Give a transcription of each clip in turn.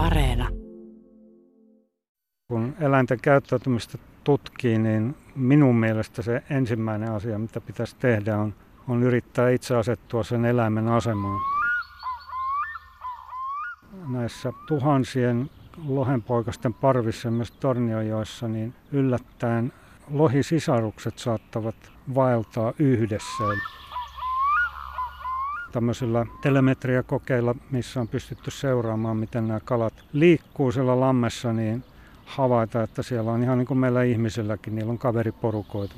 Areena. Kun eläinten käyttäytymistä tutkii, niin minun mielestä se ensimmäinen asia, mitä pitäisi tehdä, on, on yrittää itse asettua sen eläimen asemaan. Näissä tuhansien lohenpoikasten parvissa myös Torniojoissa, niin yllättäen lohisisarukset saattavat vaeltaa yhdessä. Tämmöisillä telemetriakokeilla, missä on pystytty seuraamaan, miten nämä kalat liikkuu siellä lammessa, niin havaita, että siellä on ihan niin kuin meillä ihmisilläkin, niillä on kaveriporukoita.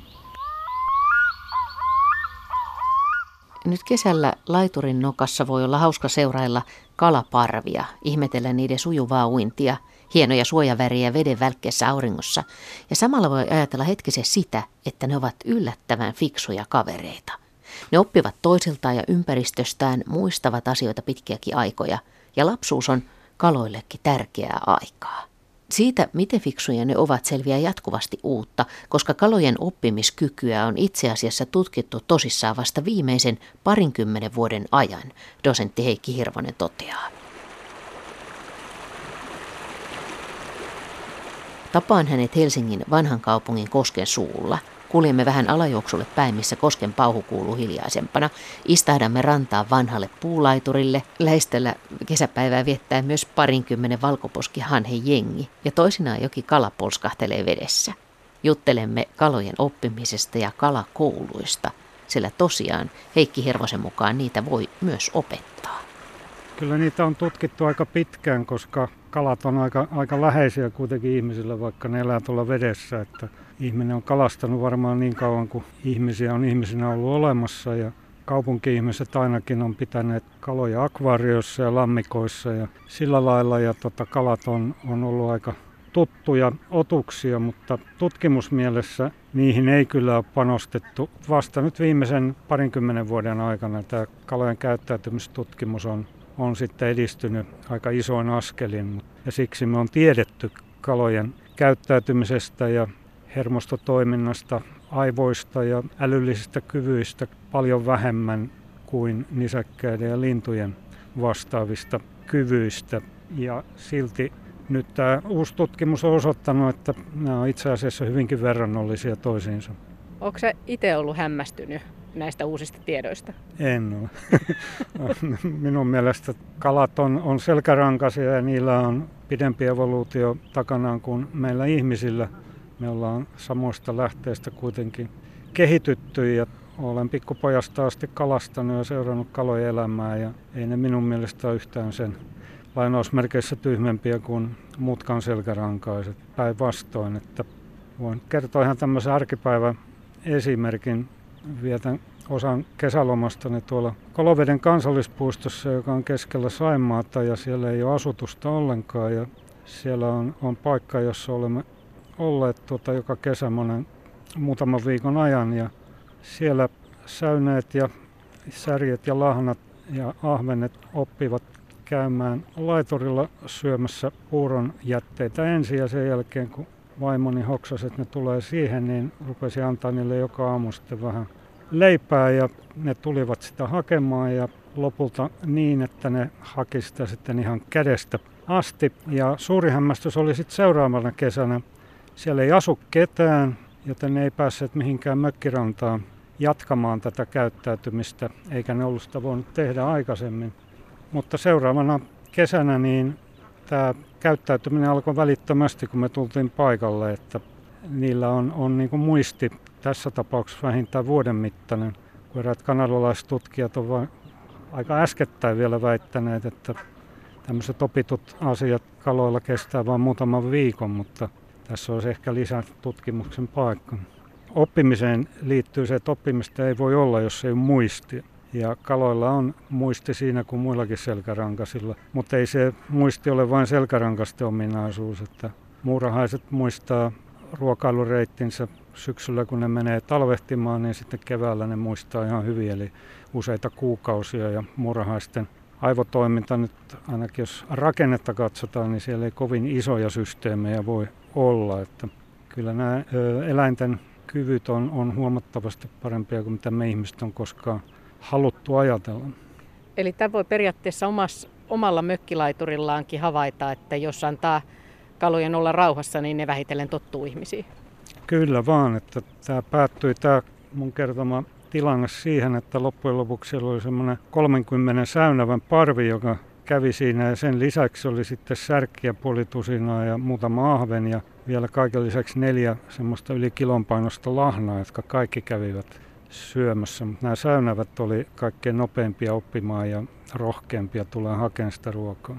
Nyt kesällä laiturin nokassa voi olla hauska seurailla kalaparvia, ihmetellä niiden sujuvaa uintia, hienoja suojaväriä veden välkkeessä auringossa. Ja samalla voi ajatella hetkisen sitä, että ne ovat yllättävän fiksuja kavereita. Ne oppivat toisiltaan ja ympäristöstään, muistavat asioita pitkiäkin aikoja, ja lapsuus on kaloillekin tärkeää aikaa. Siitä, miten fiksuja ne ovat, selviää jatkuvasti uutta, koska kalojen oppimiskykyä on itse asiassa tutkittu tosissaan vasta viimeisen parinkymmenen vuoden ajan, dosentti Heikki Hirvonen toteaa. Tapaan hänet Helsingin vanhan kaupungin Kosken suulla – Kuljemme vähän alajuoksulle päin, missä kosken pauhu kuuluu hiljaisempana. Istahdamme rantaan vanhalle puulaiturille. Läheistöllä kesäpäivää viettää myös parinkymmenen valkoposki hanhen jengi ja toisinaan joki kala polskahtelee vedessä. Juttelemme kalojen oppimisesta ja kalakouluista, sillä tosiaan Heikki Hervosen mukaan niitä voi myös opettaa. Kyllä niitä on tutkittu aika pitkään, koska kalat on aika, aika läheisiä kuitenkin ihmisillä, vaikka ne elää tuolla vedessä. Että ihminen on kalastanut varmaan niin kauan kuin ihmisiä on ihmisinä ollut olemassa ja kaupunki-ihmiset ainakin on pitäneet kaloja akvaarioissa ja lammikoissa ja sillä lailla ja tota, kalat on, on ollut aika tuttuja otuksia, mutta tutkimusmielessä niihin ei kyllä ole panostettu. Vasta nyt viimeisen parinkymmenen vuoden aikana tämä kalojen käyttäytymistutkimus on, on sitten edistynyt aika isoin askelin. Ja siksi me on tiedetty kalojen käyttäytymisestä ja hermostotoiminnasta, aivoista ja älyllisistä kyvyistä paljon vähemmän kuin nisäkkäiden ja lintujen vastaavista kyvyistä. Ja silti nyt tämä uusi tutkimus on osoittanut, että nämä on itse asiassa hyvinkin verrannollisia toisiinsa. Onko se itse ollut hämmästynyt näistä uusista tiedoista? En ole. Minun mielestä kalat on, on selkärankaisia ja niillä on pidempi evoluutio takanaan kuin meillä ihmisillä – me ollaan samoista lähteistä kuitenkin kehitytty ja olen pikkupojasta asti kalastanut ja seurannut kalojen elämää ja ei ne minun mielestä ole yhtään sen lainausmerkeissä tyhmempiä kuin muutkaan selkärankaiset. Päinvastoin, että voin kertoa ihan tämmöisen arkipäivän esimerkin. Vietän osan kesälomastani tuolla Koloveden kansallispuistossa, joka on keskellä Saimaata ja siellä ei ole asutusta ollenkaan. Ja siellä on, on paikka, jossa olemme olleet tuota, joka kesä monen muutaman viikon ajan ja siellä säyneet ja särjet ja lahnat ja ahvenet oppivat käymään laiturilla syömässä puuron jätteitä ensin ja sen jälkeen kun vaimoni hoksasi, että ne tulee siihen, niin rupesi antaa niille joka aamu sitten vähän leipää ja ne tulivat sitä hakemaan ja lopulta niin, että ne haki sitä sitten ihan kädestä asti. Ja suuri hämmästys oli sitten seuraavana kesänä, siellä ei asu ketään, joten ne ei päässeet mihinkään mökkirantaan jatkamaan tätä käyttäytymistä, eikä ne ollut sitä voinut tehdä aikaisemmin. Mutta seuraavana kesänä niin tämä käyttäytyminen alkoi välittömästi, kun me tultiin paikalle, että niillä on, on niin kuin muisti tässä tapauksessa vähintään vuoden mittainen, kun eräät kanadalaiset tutkijat ovat aika äskettäin vielä väittäneet, että tämmöiset opitut asiat kaloilla kestää vain muutaman viikon, mutta tässä olisi ehkä lisää tutkimuksen paikka. Oppimiseen liittyy se, että oppimista ei voi olla, jos ei ole muisti. Ja kaloilla on muisti siinä kuin muillakin selkärankasilla, mutta ei se muisti ole vain selkärankasten ominaisuus. Että muurahaiset muistaa ruokailureittinsä syksyllä, kun ne menee talvehtimaan, niin sitten keväällä ne muistaa ihan hyvin, eli useita kuukausia ja muurahaisten aivotoiminta nyt, ainakin jos rakennetta katsotaan, niin siellä ei kovin isoja systeemejä voi olla. Että kyllä nämä eläinten kyvyt on, on huomattavasti parempia kuin mitä me ihmiset on koskaan haluttu ajatella. Eli tämä voi periaatteessa omassa, omalla mökkilaiturillaankin havaita, että jos antaa kalojen olla rauhassa, niin ne vähitellen tottuu ihmisiin? Kyllä vaan, että tämä päättyi tämä mun kertoma tilanne siihen, että loppujen lopuksi oli semmoinen 30 säynävän parvi, joka kävi siinä ja sen lisäksi oli sitten särkkiä puoli tusinaa ja muutama ahven ja vielä kaiken lisäksi neljä semmoista yli kilon painosta lahnaa, jotka kaikki kävivät syömässä. Mutta nämä säynävät oli kaikkein nopeimpia oppimaan ja rohkeampia tulee hakemaan sitä ruokaa.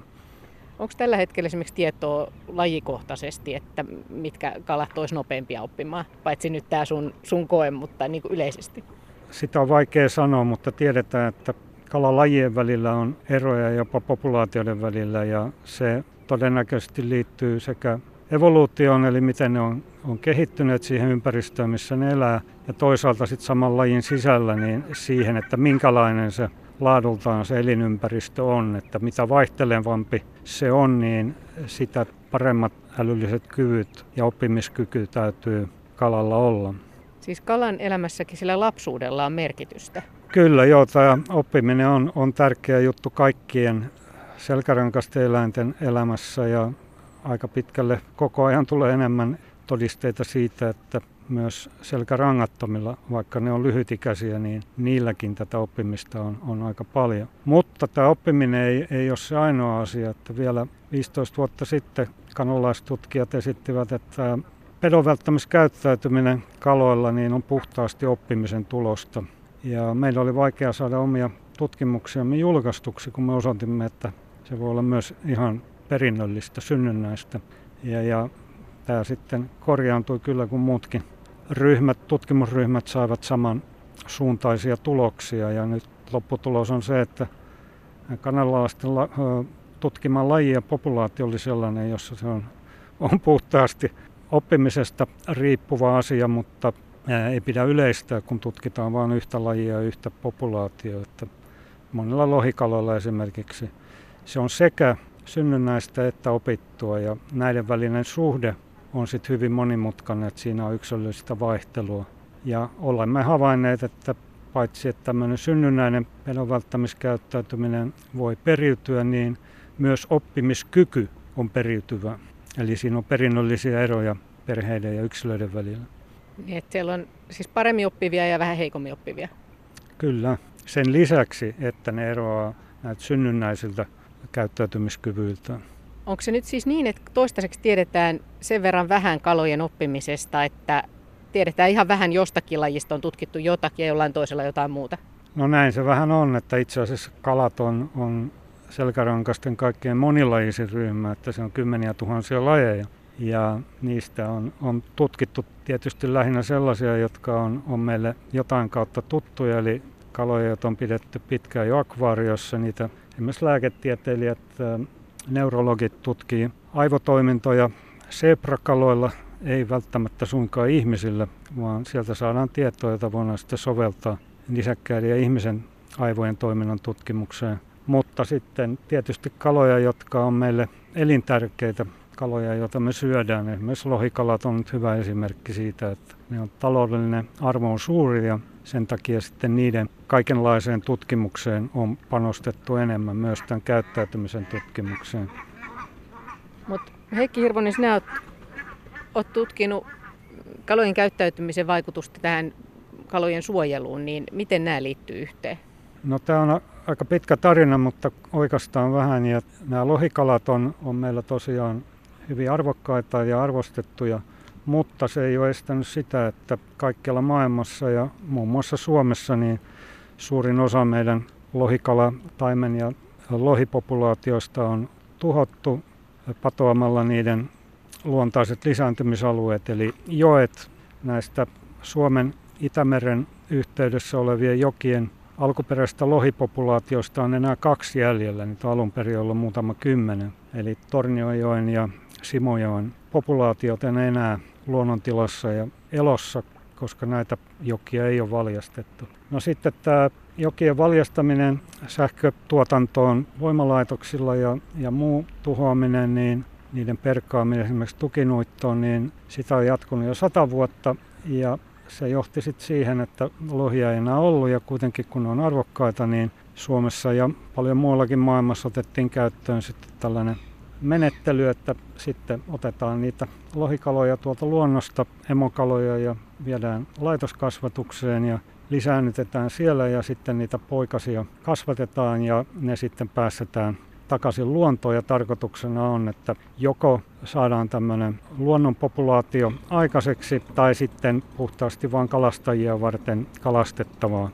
Onko tällä hetkellä esimerkiksi tietoa lajikohtaisesti, että mitkä kalat olisi nopeampia oppimaan? Paitsi nyt tämä sun, sun koe, mutta niin kuin yleisesti. Sitä on vaikea sanoa, mutta tiedetään, että kalalajien välillä on eroja jopa populaatioiden välillä ja se todennäköisesti liittyy sekä evoluutioon, eli miten ne on, on kehittyneet siihen ympäristöön, missä ne elää, ja toisaalta sitten saman lajin sisällä niin siihen, että minkälainen se laadultaan se elinympäristö on, että mitä vaihtelevampi se on, niin sitä paremmat älylliset kyvyt ja oppimiskyky täytyy kalalla olla. Siis kalan elämässäkin sillä lapsuudella on merkitystä. Kyllä joo, tämä oppiminen on, on tärkeä juttu kaikkien selkärankaisten eläinten elämässä ja aika pitkälle koko ajan tulee enemmän todisteita siitä, että myös selkärangattomilla, vaikka ne on lyhytikäisiä, niin niilläkin tätä oppimista on, on aika paljon. Mutta tämä oppiminen ei, ei ole se ainoa asia, että vielä 15 vuotta sitten kanolaistutkijat esittivät, että pedonvälttämiskäyttäytyminen kaloilla niin on puhtaasti oppimisen tulosta. Ja meillä oli vaikea saada omia tutkimuksiamme julkaistuksi, kun me osoitimme, että se voi olla myös ihan perinnöllistä, synnynnäistä. Ja, ja tämä sitten korjaantui kyllä, kun muutkin ryhmät, tutkimusryhmät saivat saman suuntaisia tuloksia. Ja nyt lopputulos on se, että kanalaisten tutkima laji ja populaatio oli sellainen, jossa se on, on puhtaasti oppimisesta riippuva asia, mutta ei pidä yleistää, kun tutkitaan vain yhtä lajia ja yhtä populaatiota. Monilla lohikaloilla esimerkiksi se on sekä synnynnäistä että opittua ja näiden välinen suhde on sitten hyvin monimutkainen, että siinä on yksilöllistä vaihtelua. Ja olemme havainneet, että paitsi että tämmöinen synnynnäinen pelon välttämiskäyttäytyminen voi periytyä, niin myös oppimiskyky on periytyvä. Eli siinä on perinnöllisiä eroja perheiden ja yksilöiden välillä. Niin, että siellä on siis paremmin oppivia ja vähän heikommin oppivia. Kyllä. Sen lisäksi, että ne eroaa näitä synnynnäisiltä käyttäytymiskyvyiltä. Onko se nyt siis niin, että toistaiseksi tiedetään sen verran vähän kalojen oppimisesta, että tiedetään ihan vähän jostakin lajista on tutkittu jotakin ja jollain toisella jotain muuta? No näin se vähän on, että itse asiassa kalat on, on selkärankasten kaikkein monilajisin ryhmä, että se on kymmeniä tuhansia lajeja. Ja niistä on, on tutkittu tietysti lähinnä sellaisia, jotka on, on meille jotain kautta tuttuja, eli kaloja, joita on pidetty pitkään jo akvaariossa. Niitä esimerkiksi lääketieteilijät, neurologit tutkii aivotoimintoja sebrakaloilla, ei välttämättä suinkaan ihmisillä, vaan sieltä saadaan tietoa, jota voidaan sitten soveltaa nisäkkäiden ja ihmisen aivojen toiminnan tutkimukseen. Mutta sitten tietysti kaloja, jotka on meille elintärkeitä kaloja, joita me syödään. Esimerkiksi lohikalat on nyt hyvä esimerkki siitä, että ne on taloudellinen arvo on suuri ja sen takia sitten niiden kaikenlaiseen tutkimukseen on panostettu enemmän, myös tämän käyttäytymisen tutkimukseen. Mutta Heikki Hirvonen, sinä olet, olet tutkinut kalojen käyttäytymisen vaikutusta tähän kalojen suojeluun, niin miten nämä liittyy yhteen? No tämä on aika pitkä tarina, mutta oikeastaan vähän. Ja nämä lohikalat on, on meillä tosiaan hyvin arvokkaita ja arvostettuja, mutta se ei ole estänyt sitä, että kaikkialla maailmassa ja muun muassa Suomessa niin suurin osa meidän lohikala, taimen ja lohipopulaatioista on tuhottu patoamalla niiden luontaiset lisääntymisalueet, eli joet näistä Suomen Itämeren yhteydessä olevien jokien alkuperäistä lohipopulaatiosta on enää kaksi jäljellä, niitä on alun perin ollut muutama kymmenen. Eli Torniojoen ja Simojoen populaatiot enää luonnontilassa ja elossa, koska näitä jokia ei ole valjastettu. No sitten tämä jokien valjastaminen sähkötuotantoon voimalaitoksilla ja, ja muu tuhoaminen, niin niiden perkaaminen esimerkiksi tukinuittoon, niin sitä on jatkunut jo sata vuotta ja se johti sitten siihen, että lohia ei enää ollut ja kuitenkin kun ne on arvokkaita, niin Suomessa ja paljon muuallakin maailmassa otettiin käyttöön sitten tällainen menettely, että sitten otetaan niitä lohikaloja tuolta luonnosta, emokaloja ja viedään laitoskasvatukseen ja lisäännytetään siellä ja sitten niitä poikasia kasvatetaan ja ne sitten päästetään takaisin luontoon ja tarkoituksena on, että joko saadaan tämmöinen luonnonpopulaatio aikaiseksi tai sitten puhtaasti vain kalastajia varten kalastettavaa.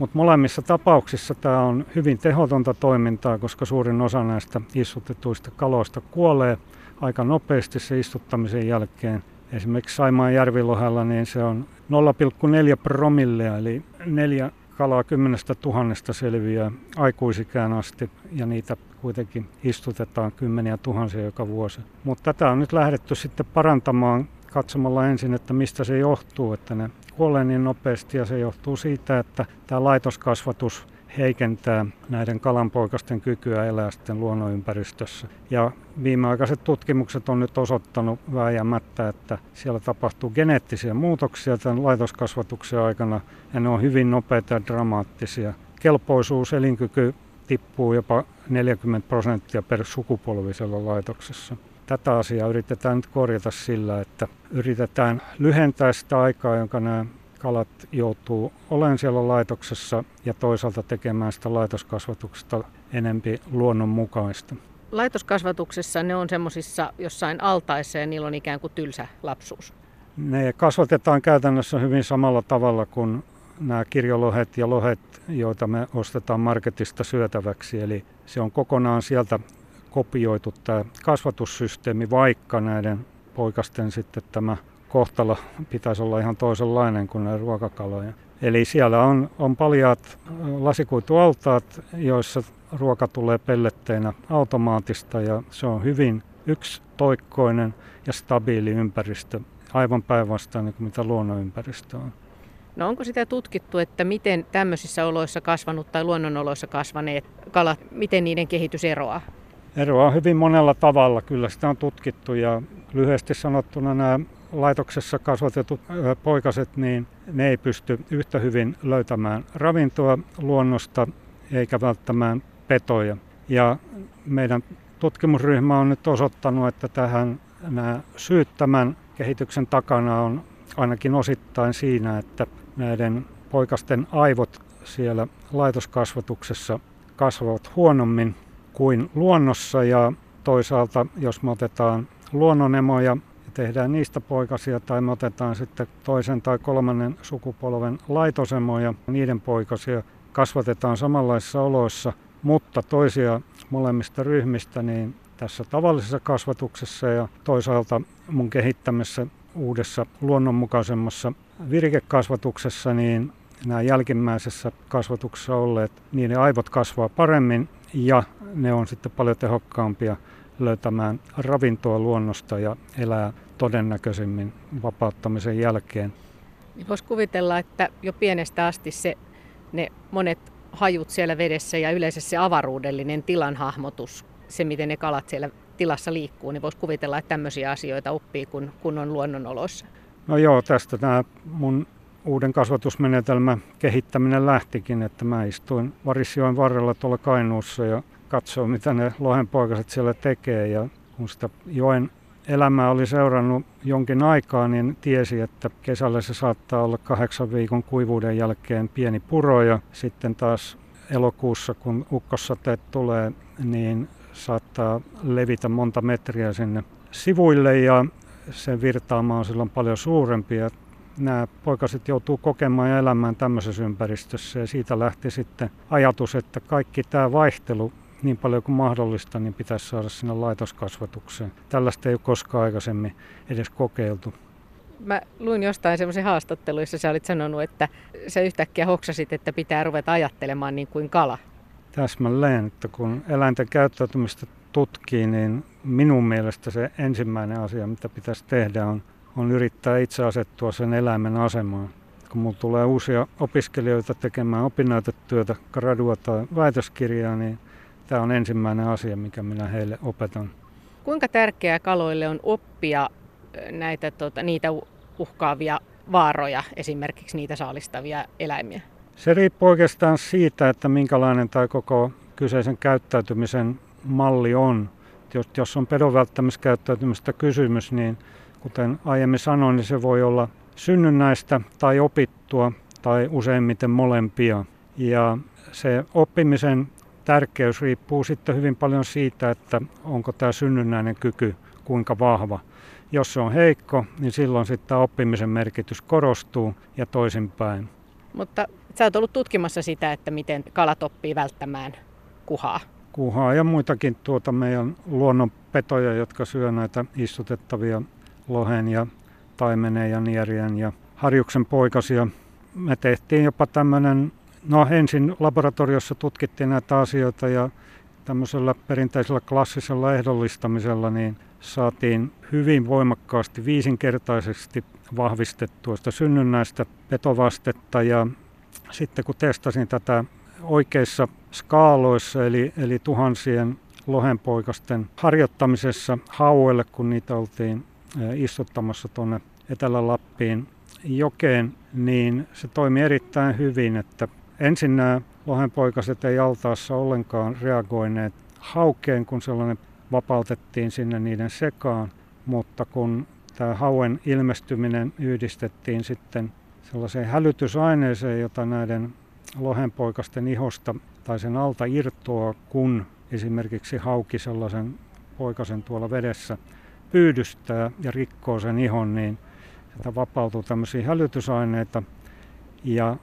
Mutta molemmissa tapauksissa tämä on hyvin tehotonta toimintaa, koska suurin osa näistä istutetuista kaloista kuolee aika nopeasti se istuttamisen jälkeen. Esimerkiksi Saimaan järvilohella niin se on 0,4 promillea, eli neljä kalaa kymmenestä tuhannesta selviää aikuisikään asti ja niitä kuitenkin istutetaan kymmeniä tuhansia joka vuosi. Mutta tätä on nyt lähdetty sitten parantamaan katsomalla ensin, että mistä se johtuu, että ne kuolee niin nopeasti ja se johtuu siitä, että tämä laitoskasvatus heikentää näiden kalanpoikasten kykyä elää sitten luonnonympäristössä. Ja viimeaikaiset tutkimukset on nyt osoittanut vääjäämättä, että siellä tapahtuu geneettisiä muutoksia tämän laitoskasvatuksen aikana ja ne on hyvin nopeita ja dramaattisia. Kelpoisuus, elinkyky tippuu jopa 40 prosenttia per sukupolvisella laitoksessa. Tätä asiaa yritetään nyt korjata sillä, että yritetään lyhentää sitä aikaa, jonka nämä kalat joutuu olemaan siellä laitoksessa ja toisaalta tekemään sitä laitoskasvatuksesta enempi luonnonmukaista. Laitoskasvatuksessa ne on semmoisissa jossain altaissa ja niillä on ikään kuin tylsä lapsuus. Ne kasvatetaan käytännössä hyvin samalla tavalla kuin nämä kirjolohet ja lohet, joita me ostetaan marketista syötäväksi. Eli se on kokonaan sieltä kopioitu tämä kasvatussysteemi, vaikka näiden poikasten sitten tämä kohtalo pitäisi olla ihan toisenlainen kuin ne ruokakaloja. Eli siellä on, on paljaat lasikuitualtaat, joissa ruoka tulee pelletteinä automaattista ja se on hyvin yksitoikkoinen ja stabiili ympäristö, aivan päinvastainen kuin mitä luonnonympäristö on. No onko sitä tutkittu, että miten tämmöisissä oloissa kasvanut tai luonnonoloissa kasvaneet kalat, miten niiden kehitys eroaa? Eroaa hyvin monella tavalla, kyllä sitä on tutkittu ja lyhyesti sanottuna nämä laitoksessa kasvatetut poikaset, niin ne ei pysty yhtä hyvin löytämään ravintoa luonnosta eikä välttämään petoja. Ja meidän tutkimusryhmä on nyt osoittanut, että tähän nämä syyt tämän kehityksen takana on ainakin osittain siinä, että näiden poikasten aivot siellä laitoskasvatuksessa kasvavat huonommin kuin luonnossa ja toisaalta jos me otetaan luonnonemoja ja tehdään niistä poikasia tai me otetaan sitten toisen tai kolmannen sukupolven laitosemoja, niiden poikasia kasvatetaan samanlaisissa oloissa, mutta toisia molemmista ryhmistä niin tässä tavallisessa kasvatuksessa ja toisaalta mun kehittämässä uudessa luonnonmukaisemmassa virikekasvatuksessa, niin nämä jälkimmäisessä kasvatuksessa olleet, niiden aivot kasvaa paremmin ja ne on sitten paljon tehokkaampia löytämään ravintoa luonnosta ja elää todennäköisemmin vapauttamisen jälkeen. Niin Voisi kuvitella, että jo pienestä asti se, ne monet hajut siellä vedessä ja yleensä se avaruudellinen tilanhahmotus, se miten ne kalat siellä tilassa liikkuu, niin voisi kuvitella, että tämmöisiä asioita oppii, kun, kun on luonnonoloissa. No joo, tästä tämä mun uuden kasvatusmenetelmän kehittäminen lähtikin, että mä istuin Varisjoen varrella tuolla Kainuussa ja katsoin, mitä ne lohenpoikaset siellä tekee. Ja kun sitä joen elämää oli seurannut jonkin aikaa, niin tiesi, että kesällä se saattaa olla kahdeksan viikon kuivuuden jälkeen pieni puro ja sitten taas elokuussa, kun ukkossateet tulee, niin saattaa levitä monta metriä sinne sivuille ja sen virtaama on silloin paljon suurempi. Ja nämä poikaset joutuu kokemaan ja elämään tämmöisessä ympäristössä ja siitä lähti sitten ajatus, että kaikki tämä vaihtelu niin paljon kuin mahdollista, niin pitäisi saada sinne laitoskasvatukseen. Tällaista ei ole koskaan aikaisemmin edes kokeiltu. Mä luin jostain semmoisen haastattelun, jossa sä olit sanonut, että sä yhtäkkiä hoksasit, että pitää ruveta ajattelemaan niin kuin kala. Täsmälleen, että kun eläinten käyttäytymistä tutkii, niin minun mielestä se ensimmäinen asia, mitä pitäisi tehdä, on, on yrittää itse asettua sen eläimen asemaan. Kun mulla tulee uusia opiskelijoita tekemään opinnäytetyötä, gradua tai väitöskirjaa, niin Tämä on ensimmäinen asia, mikä minä heille opetan. Kuinka tärkeää kaloille on oppia näitä, tuota, niitä uhkaavia vaaroja, esimerkiksi niitä saalistavia eläimiä? Se riippuu oikeastaan siitä, että minkälainen tai koko kyseisen käyttäytymisen malli on. Jos, jos on pedon välttämiskäyttäytymistä kysymys, niin kuten aiemmin sanoin, niin se voi olla synnynnäistä tai opittua tai useimmiten molempia. Ja se oppimisen tärkeys riippuu sitten hyvin paljon siitä, että onko tämä synnynnäinen kyky kuinka vahva. Jos se on heikko, niin silloin sitten oppimisen merkitys korostuu ja toisinpäin. Mutta sä oot ollut tutkimassa sitä, että miten kalat oppii välttämään kuhaa. Kuhaa ja muitakin tuota meidän luonnonpetoja, jotka syö näitä istutettavia lohen ja taimenen ja nierien ja harjuksen poikasia. Me tehtiin jopa tämmöinen, no ensin laboratoriossa tutkittiin näitä asioita ja tämmöisellä perinteisellä klassisella ehdollistamisella niin saatiin hyvin voimakkaasti viisinkertaisesti vahvistettua sitä synnynnäistä petovastetta ja sitten kun testasin tätä oikeissa skaaloissa eli, eli tuhansien lohenpoikasten harjoittamisessa hauelle, kun niitä oltiin istuttamassa tuonne Etelä-Lappiin jokeen, niin se toimi erittäin hyvin, että ensin nämä lohenpoikaset ei altaassa ollenkaan reagoineet haukeen, kun sellainen vapautettiin sinne niiden sekaan, mutta kun tämä hauen ilmestyminen yhdistettiin sitten sellaiseen hälytysaineeseen, jota näiden lohenpoikasten ihosta tai sen alta irtoaa, kun esimerkiksi hauki sellaisen poikasen tuolla vedessä pyydystää ja rikkoo sen ihon, niin sieltä vapautuu tämmöisiä hälytysaineita ja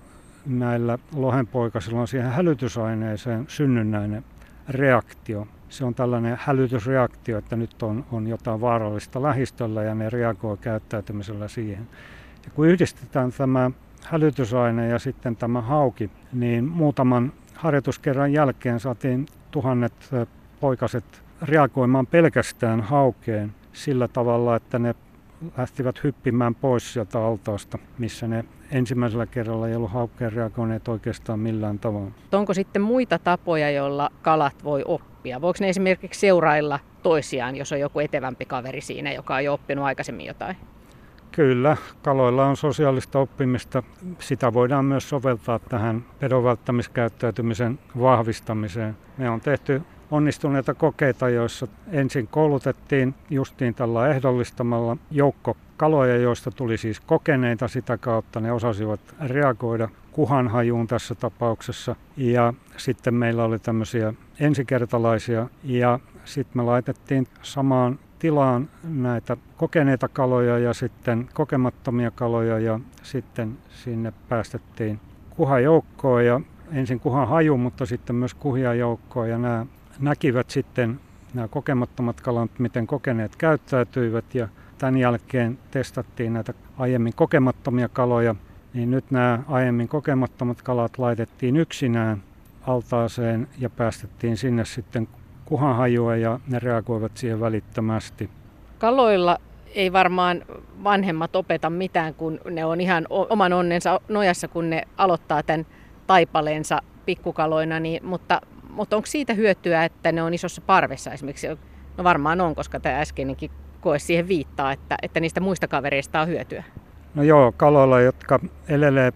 näillä lohenpoikasilla on siihen hälytysaineeseen synnynnäinen reaktio. Se on tällainen hälytysreaktio, että nyt on, on jotain vaarallista lähistöllä ja ne reagoi käyttäytymisellä siihen. Ja kun yhdistetään tämä hälytysaine ja sitten tämä hauki, niin muutaman harjoituskerran jälkeen saatiin tuhannet poikaset reagoimaan pelkästään haukeen sillä tavalla, että ne lähtivät hyppimään pois sieltä altaasta, missä ne ensimmäisellä kerralla ei ollut haukkeen reagoineet oikeastaan millään tavalla. Onko sitten muita tapoja, joilla kalat voi oppia? Voiko ne esimerkiksi seurailla toisiaan, jos on joku etevämpi kaveri siinä, joka on jo oppinut aikaisemmin jotain? Kyllä, kaloilla on sosiaalista oppimista. Sitä voidaan myös soveltaa tähän pedonvälttämiskäyttäytymisen vahvistamiseen. Me on tehty onnistuneita kokeita, joissa ensin koulutettiin justiin tällä ehdollistamalla joukko kaloja, joista tuli siis kokeneita sitä kautta. Ne osasivat reagoida kuhanhajuun tässä tapauksessa. Ja sitten meillä oli tämmöisiä ensikertalaisia ja sitten me laitettiin samaan tilaan näitä kokeneita kaloja ja sitten kokemattomia kaloja ja sitten sinne päästettiin kuhajoukkoa ja ensin kuhan haju, mutta sitten myös kuhia joukkoa ja nämä näkivät sitten nämä kokemattomat kalat, miten kokeneet käyttäytyivät ja tämän jälkeen testattiin näitä aiemmin kokemattomia kaloja, niin nyt nämä aiemmin kokemattomat kalat laitettiin yksinään altaaseen ja päästettiin sinne sitten kuhanhajua ja ne reagoivat siihen välittömästi. Kaloilla ei varmaan vanhemmat opeta mitään, kun ne on ihan oman onnensa nojassa, kun ne aloittaa tämän taipaleensa pikkukaloina, niin, mutta mutta onko siitä hyötyä, että ne on isossa parvessa esimerkiksi? No varmaan on, koska tämä äskeinenkin koe siihen viittaa, että, että niistä muista kavereista on hyötyä. No joo, kaloilla, jotka elelee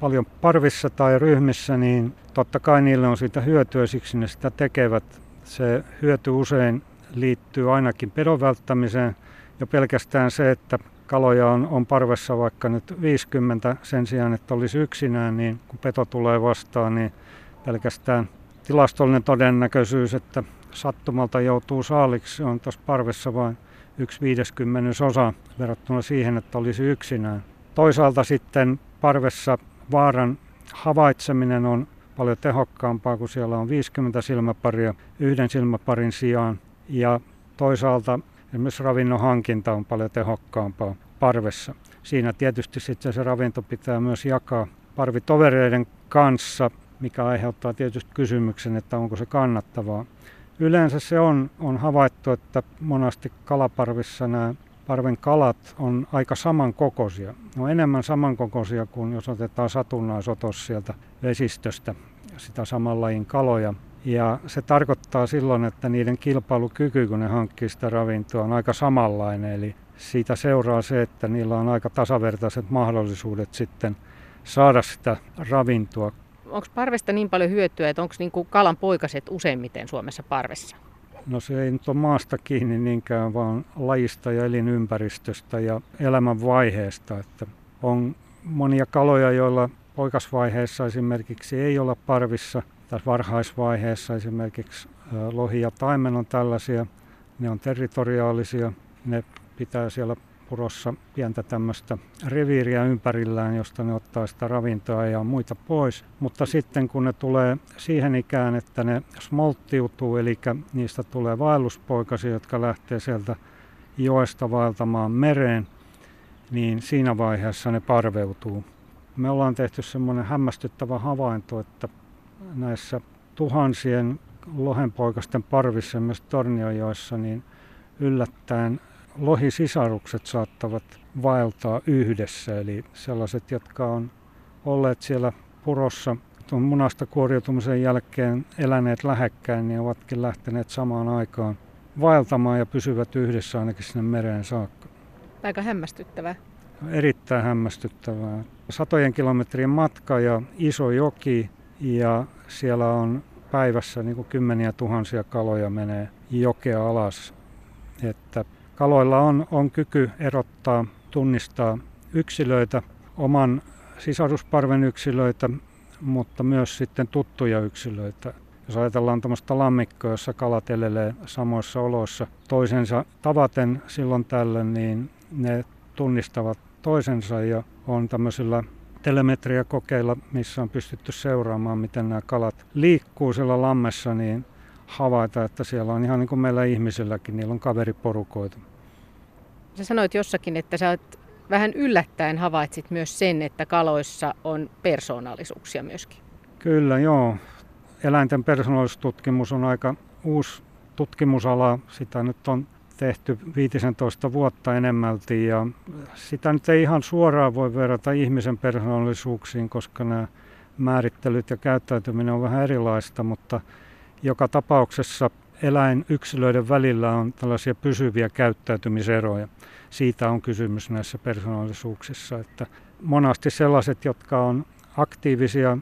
paljon parvissa tai ryhmissä, niin totta kai niille on siitä hyötyä, siksi ne sitä tekevät. Se hyöty usein liittyy ainakin pedon välttämiseen. Jo pelkästään se, että kaloja on, on parvessa vaikka nyt 50 sen sijaan, että olisi yksinään, niin kun peto tulee vastaan, niin pelkästään tilastollinen todennäköisyys, että sattumalta joutuu saaliksi, on tuossa parvessa vain yksi viideskymmenesosa verrattuna siihen, että olisi yksinään. Toisaalta sitten parvessa vaaran havaitseminen on paljon tehokkaampaa, kun siellä on 50 silmäparia yhden silmäparin sijaan. Ja toisaalta esimerkiksi ravinnon hankinta on paljon tehokkaampaa parvessa. Siinä tietysti sitten se ravinto pitää myös jakaa parvitovereiden kanssa mikä aiheuttaa tietysti kysymyksen, että onko se kannattavaa. Yleensä se on, on havaittu, että monasti kalaparvissa nämä parven kalat on aika samankokoisia. Ne on enemmän samankokoisia kuin jos otetaan satunnaisotos sieltä vesistöstä, sitä saman lajin kaloja. Ja se tarkoittaa silloin, että niiden kilpailukyky, kun ne hankkii sitä ravintoa, on aika samanlainen. Eli siitä seuraa se, että niillä on aika tasavertaiset mahdollisuudet sitten saada sitä ravintoa. Onko parvesta niin paljon hyötyä, että onko niinku kalan poikaset useimmiten Suomessa parvessa? No se ei nyt ole maasta kiinni niinkään, vaan lajista ja elinympäristöstä ja elämänvaiheesta. Että on monia kaloja, joilla poikasvaiheessa esimerkiksi ei olla parvissa. Tässä varhaisvaiheessa esimerkiksi lohi ja taimen on tällaisia. Ne on territoriaalisia. Ne pitää siellä purossa pientä tämmöistä reviiriä ympärillään, josta ne ottaa sitä ravintoa ja muita pois. Mutta sitten kun ne tulee siihen ikään, että ne smolttiutuu, eli niistä tulee vaelluspoikasia, jotka lähtee sieltä joesta vaeltamaan mereen, niin siinä vaiheessa ne parveutuu. Me ollaan tehty semmoinen hämmästyttävä havainto, että näissä tuhansien lohenpoikasten parvissa myös Torniojoissa, niin yllättäen lohisisarukset saattavat vaeltaa yhdessä. Eli sellaiset, jotka on olleet siellä purossa tuon munasta kuoriutumisen jälkeen eläneet lähekkäin, niin ovatkin lähteneet samaan aikaan vaeltamaan ja pysyvät yhdessä ainakin sinne mereen saakka. Aika hämmästyttävää. Erittäin hämmästyttävää. Satojen kilometrien matka ja iso joki ja siellä on päivässä niin kuin kymmeniä tuhansia kaloja menee jokea alas. Että kaloilla on, on kyky erottaa, tunnistaa yksilöitä, oman sisarusparven yksilöitä, mutta myös sitten tuttuja yksilöitä. Jos ajatellaan tuommoista lammikkoa, jossa kalat elelee samoissa oloissa toisensa tavaten silloin tällöin, niin ne tunnistavat toisensa ja on tämmöisillä telemetriakokeilla, missä on pystytty seuraamaan, miten nämä kalat liikkuu siellä lammessa, niin havaita, että siellä on ihan niin kuin meillä ihmisilläkin, niillä on kaveriporukoita. Sä sanoit jossakin, että sä oot vähän yllättäen havaitsit myös sen, että kaloissa on persoonallisuuksia myöskin. Kyllä, joo. Eläinten persoonallisuustutkimus on aika uusi tutkimusala. Sitä nyt on tehty 15 vuotta enemmälti ja sitä nyt ei ihan suoraan voi verrata ihmisen persoonallisuuksiin, koska nämä määrittelyt ja käyttäytyminen on vähän erilaista, mutta joka tapauksessa eläinyksilöiden välillä on tällaisia pysyviä käyttäytymiseroja. Siitä on kysymys näissä persoonallisuuksissa, että monasti sellaiset, jotka on aktiivisia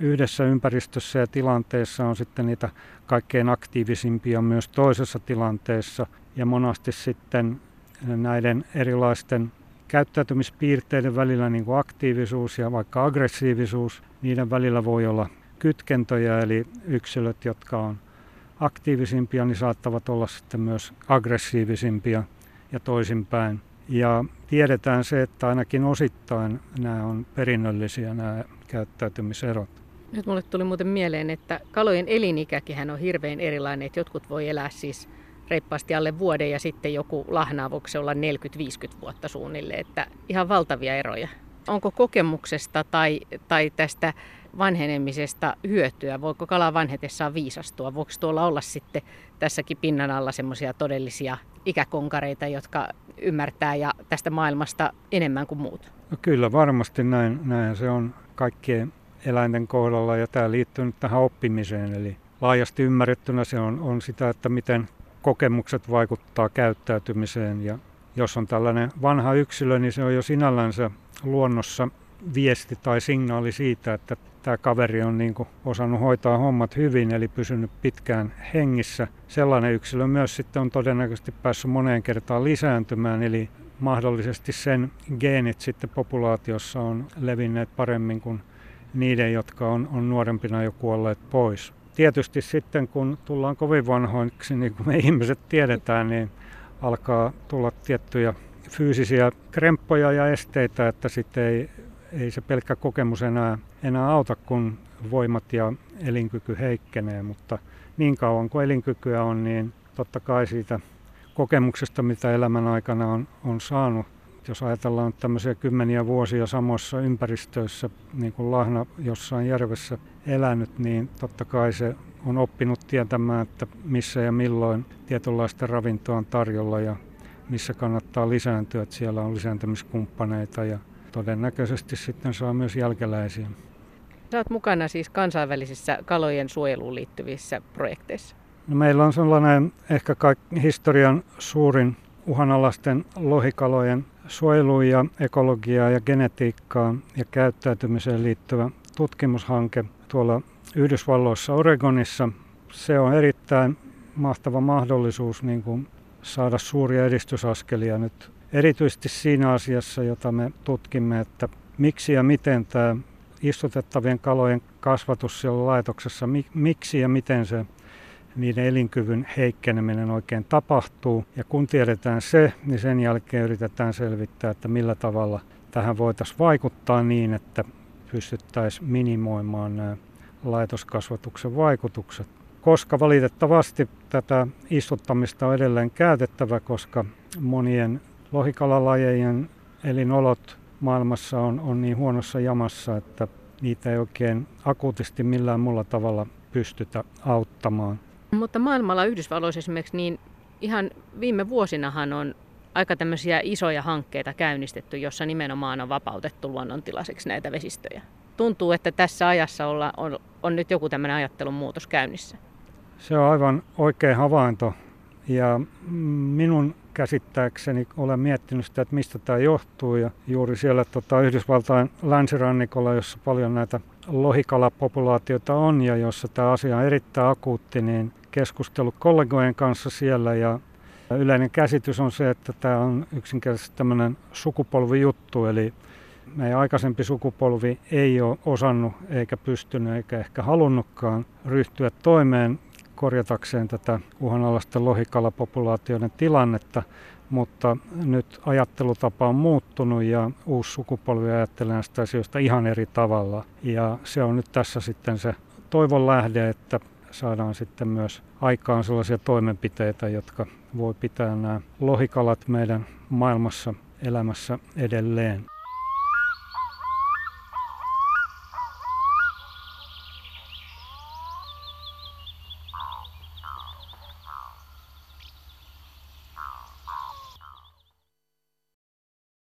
yhdessä ympäristössä ja tilanteessa on sitten niitä kaikkein aktiivisimpia myös toisessa tilanteessa ja monasti sitten näiden erilaisten käyttäytymispiirteiden välillä niin kuin aktiivisuus ja vaikka aggressiivisuus, niiden välillä voi olla kytkentöjä, eli yksilöt, jotka on aktiivisimpia, niin saattavat olla sitten myös aggressiivisimpia ja toisinpäin. Ja tiedetään se, että ainakin osittain nämä on perinnöllisiä nämä käyttäytymiserot. Nyt mulle tuli muuten mieleen, että kalojen elinikäkin on hirveän erilainen, että jotkut voi elää siis reippaasti alle vuoden ja sitten joku lahnaa voiko se olla 40-50 vuotta suunnilleen, että ihan valtavia eroja. Onko kokemuksesta tai, tai tästä vanhenemisesta hyötyä? Voiko kala vanhetessaan viisastua? Voiko tuolla olla sitten tässäkin pinnan alla semmoisia todellisia ikäkonkareita, jotka ymmärtää ja tästä maailmasta enemmän kuin muut? No kyllä varmasti näin, näin se on kaikkien eläinten kohdalla ja tämä liittyy nyt tähän oppimiseen. Eli laajasti ymmärrettynä se on, on sitä, että miten kokemukset vaikuttaa käyttäytymiseen ja jos on tällainen vanha yksilö, niin se on jo sinällänsä luonnossa viesti tai signaali siitä, että tämä kaveri on niin kuin osannut hoitaa hommat hyvin, eli pysynyt pitkään hengissä. Sellainen yksilö myös sitten on todennäköisesti päässyt moneen kertaan lisääntymään, eli mahdollisesti sen geenit sitten populaatiossa on levinneet paremmin kuin niiden, jotka on, on nuorempina jo kuolleet pois. Tietysti sitten kun tullaan kovin vanhoiksi, niin kuin me ihmiset tiedetään, niin alkaa tulla tiettyjä fyysisiä kremppoja ja esteitä, että sitten ei, ei se pelkkä kokemus enää, enää auta, kun voimat ja elinkyky heikkenee, mutta niin kauan kuin elinkykyä on, niin totta kai siitä kokemuksesta, mitä elämän aikana on, on saanut, jos ajatellaan tämmöisiä kymmeniä vuosia samoissa ympäristöissä, niin kuin lahna jossain järvessä elänyt, niin totta kai se on oppinut tietämään, että missä ja milloin tietynlaista ravintoa on tarjolla ja missä kannattaa lisääntyä, että siellä on lisääntymiskumppaneita ja todennäköisesti sitten saa myös jälkeläisiä. Sä oot mukana siis kansainvälisissä kalojen suojeluun liittyvissä projekteissa. No meillä on sellainen ehkä historian suurin uhanalaisten lohikalojen suojeluun ja ekologiaan ja genetiikkaan ja käyttäytymiseen liittyvä tutkimushanke tuolla Yhdysvalloissa Oregonissa. Se on erittäin mahtava mahdollisuus niin kuin saada suuria edistysaskelia nyt erityisesti siinä asiassa, jota me tutkimme, että miksi ja miten tämä istutettavien kalojen kasvatus siellä laitoksessa, miksi ja miten se niiden elinkyvyn heikkeneminen oikein tapahtuu. Ja kun tiedetään se, niin sen jälkeen yritetään selvittää, että millä tavalla tähän voitaisiin vaikuttaa niin, että pystyttäisiin minimoimaan nämä laitoskasvatuksen vaikutukset. Koska valitettavasti tätä istuttamista on edelleen käytettävä, koska monien lohikalalajien elinolot maailmassa on, on niin huonossa jamassa, että niitä ei oikein akuutisti millään muulla tavalla pystytä auttamaan. Mutta maailmalla Yhdysvalloissa esimerkiksi, niin ihan viime vuosinahan on aika tämmöisiä isoja hankkeita käynnistetty, jossa nimenomaan on vapautettu luonnontilaiseksi näitä vesistöjä. Tuntuu, että tässä ajassa olla, on, on nyt joku tämmöinen ajattelun muutos käynnissä. Se on aivan oikea havainto. Ja minun käsittääkseni olen miettinyt sitä, että mistä tämä johtuu. Ja juuri siellä tota, Yhdysvaltain länsirannikolla, jossa paljon näitä lohikalapopulaatioita on ja jossa tämä asia on erittäin akuutti, niin keskustellut kollegojen kanssa siellä. Ja yleinen käsitys on se, että tämä on yksinkertaisesti tämmöinen sukupolvijuttu, eli meidän aikaisempi sukupolvi ei ole osannut eikä pystynyt eikä ehkä halunnutkaan ryhtyä toimeen korjatakseen tätä uhanalaisten lohikalapopulaatioiden tilannetta, mutta nyt ajattelutapa on muuttunut ja uusi sukupolvi ajattelee näistä asioista ihan eri tavalla. Ja se on nyt tässä sitten se toivon lähde, että saadaan sitten myös aikaan sellaisia toimenpiteitä, jotka voi pitää nämä lohikalat meidän maailmassa elämässä edelleen.